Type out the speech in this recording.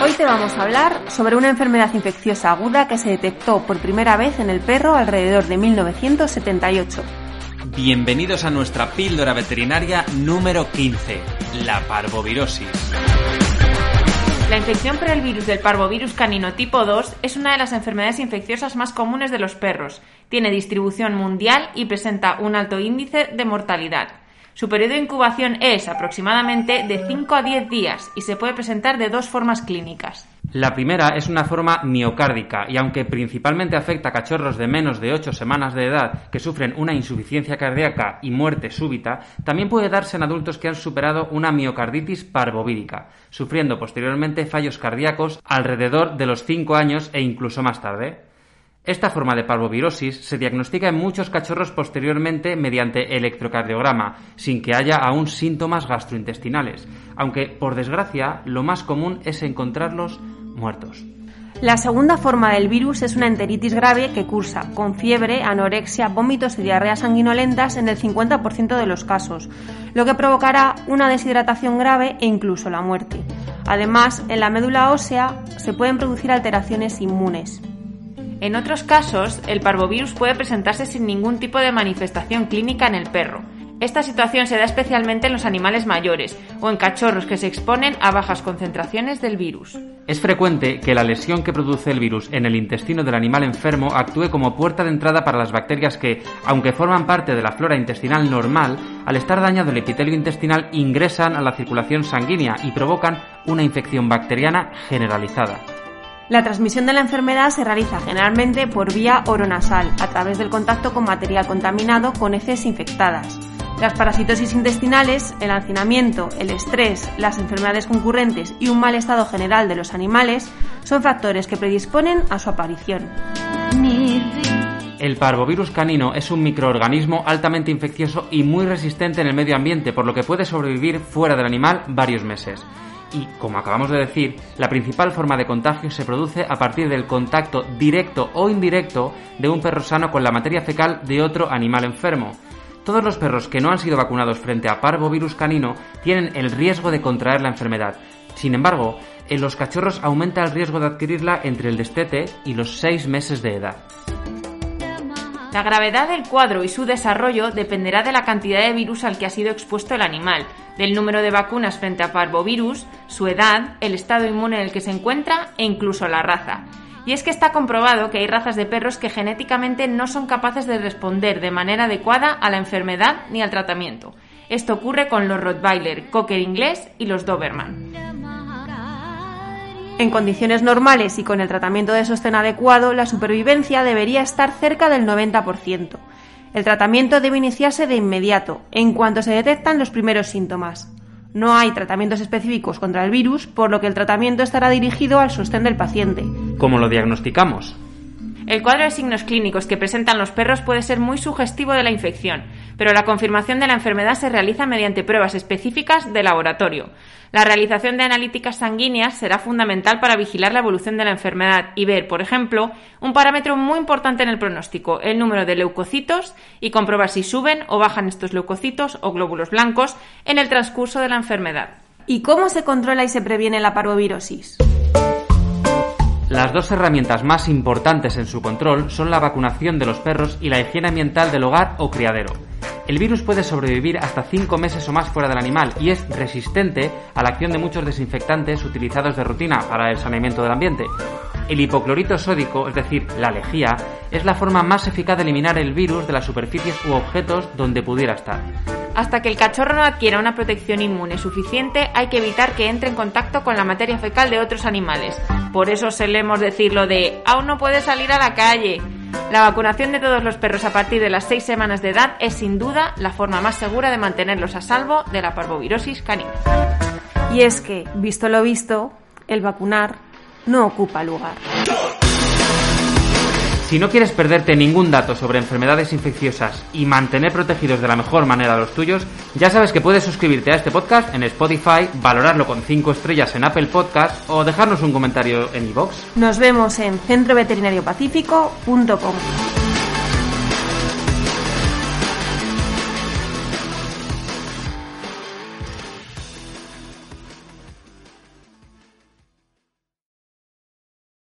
Hoy te vamos a hablar sobre una enfermedad infecciosa aguda que se detectó por primera vez en el perro alrededor de 1978. Bienvenidos a nuestra píldora veterinaria número 15, la parvovirosis. La infección por el virus del parvovirus canino tipo 2 es una de las enfermedades infecciosas más comunes de los perros. Tiene distribución mundial y presenta un alto índice de mortalidad. Su periodo de incubación es aproximadamente de 5 a 10 días y se puede presentar de dos formas clínicas. La primera es una forma miocárdica y aunque principalmente afecta a cachorros de menos de 8 semanas de edad que sufren una insuficiencia cardíaca y muerte súbita, también puede darse en adultos que han superado una miocarditis parvovírica, sufriendo posteriormente fallos cardíacos alrededor de los 5 años e incluso más tarde. Esta forma de parvovirosis se diagnostica en muchos cachorros posteriormente mediante electrocardiograma, sin que haya aún síntomas gastrointestinales, aunque por desgracia lo más común es encontrarlos muertos. La segunda forma del virus es una enteritis grave que cursa con fiebre, anorexia, vómitos y diarreas sanguinolentas en el 50% de los casos, lo que provocará una deshidratación grave e incluso la muerte. Además, en la médula ósea se pueden producir alteraciones inmunes. En otros casos, el parvovirus puede presentarse sin ningún tipo de manifestación clínica en el perro. Esta situación se da especialmente en los animales mayores o en cachorros que se exponen a bajas concentraciones del virus. Es frecuente que la lesión que produce el virus en el intestino del animal enfermo actúe como puerta de entrada para las bacterias que, aunque forman parte de la flora intestinal normal, al estar dañado el epitelio intestinal ingresan a la circulación sanguínea y provocan una infección bacteriana generalizada. La transmisión de la enfermedad se realiza generalmente por vía oronasal, a través del contacto con material contaminado con heces infectadas. Las parasitosis intestinales, el hacinamiento, el estrés, las enfermedades concurrentes y un mal estado general de los animales son factores que predisponen a su aparición. El parvovirus canino es un microorganismo altamente infeccioso y muy resistente en el medio ambiente, por lo que puede sobrevivir fuera del animal varios meses y, como acabamos de decir, la principal forma de contagio se produce a partir del contacto directo o indirecto de un perro sano con la materia fecal de otro animal enfermo. Todos los perros que no han sido vacunados frente a parvovirus canino tienen el riesgo de contraer la enfermedad. Sin embargo, en los cachorros aumenta el riesgo de adquirirla entre el destete y los 6 meses de edad. La gravedad del cuadro y su desarrollo dependerá de la cantidad de virus al que ha sido expuesto el animal, del número de vacunas frente a parvovirus, su edad, el estado inmune en el que se encuentra e incluso la raza. Y es que está comprobado que hay razas de perros que genéticamente no son capaces de responder de manera adecuada a la enfermedad ni al tratamiento. Esto ocurre con los Rottweiler, Cocker inglés y los Doberman. En condiciones normales y con el tratamiento de sostén adecuado, la supervivencia debería estar cerca del 90%. El tratamiento debe iniciarse de inmediato, en cuanto se detectan los primeros síntomas. No hay tratamientos específicos contra el virus, por lo que el tratamiento estará dirigido al sostén del paciente. ¿Cómo lo diagnosticamos? El cuadro de signos clínicos que presentan los perros puede ser muy sugestivo de la infección, pero la confirmación de la enfermedad se realiza mediante pruebas específicas de laboratorio. La realización de analíticas sanguíneas será fundamental para vigilar la evolución de la enfermedad y ver, por ejemplo, un parámetro muy importante en el pronóstico, el número de leucocitos, y comprobar si suben o bajan estos leucocitos o glóbulos blancos en el transcurso de la enfermedad. ¿Y cómo se controla y se previene la parvovirosis? Las dos herramientas más importantes en su control son la vacunación de los perros y la higiene ambiental del hogar o criadero. El virus puede sobrevivir hasta 5 meses o más fuera del animal y es resistente a la acción de muchos desinfectantes utilizados de rutina para el saneamiento del ambiente. El hipoclorito sódico, es decir, la lejía, es la forma más eficaz de eliminar el virus de las superficies u objetos donde pudiera estar. Hasta que el cachorro no adquiera una protección inmune suficiente, hay que evitar que entre en contacto con la materia fecal de otros animales. Por eso solemos decir lo de aún no puede salir a la calle. La vacunación de todos los perros a partir de las 6 semanas de edad es sin duda la forma más segura de mantenerlos a salvo de la parvovirosis canina. Y es que, visto lo visto, el vacunar no ocupa lugar. Si no quieres perderte ningún dato sobre enfermedades infecciosas y mantener protegidos de la mejor manera a los tuyos, ya sabes que puedes suscribirte a este podcast en Spotify, valorarlo con 5 estrellas en Apple Podcast o dejarnos un comentario en iVoox. Nos vemos en centroveterinariopacífico.com.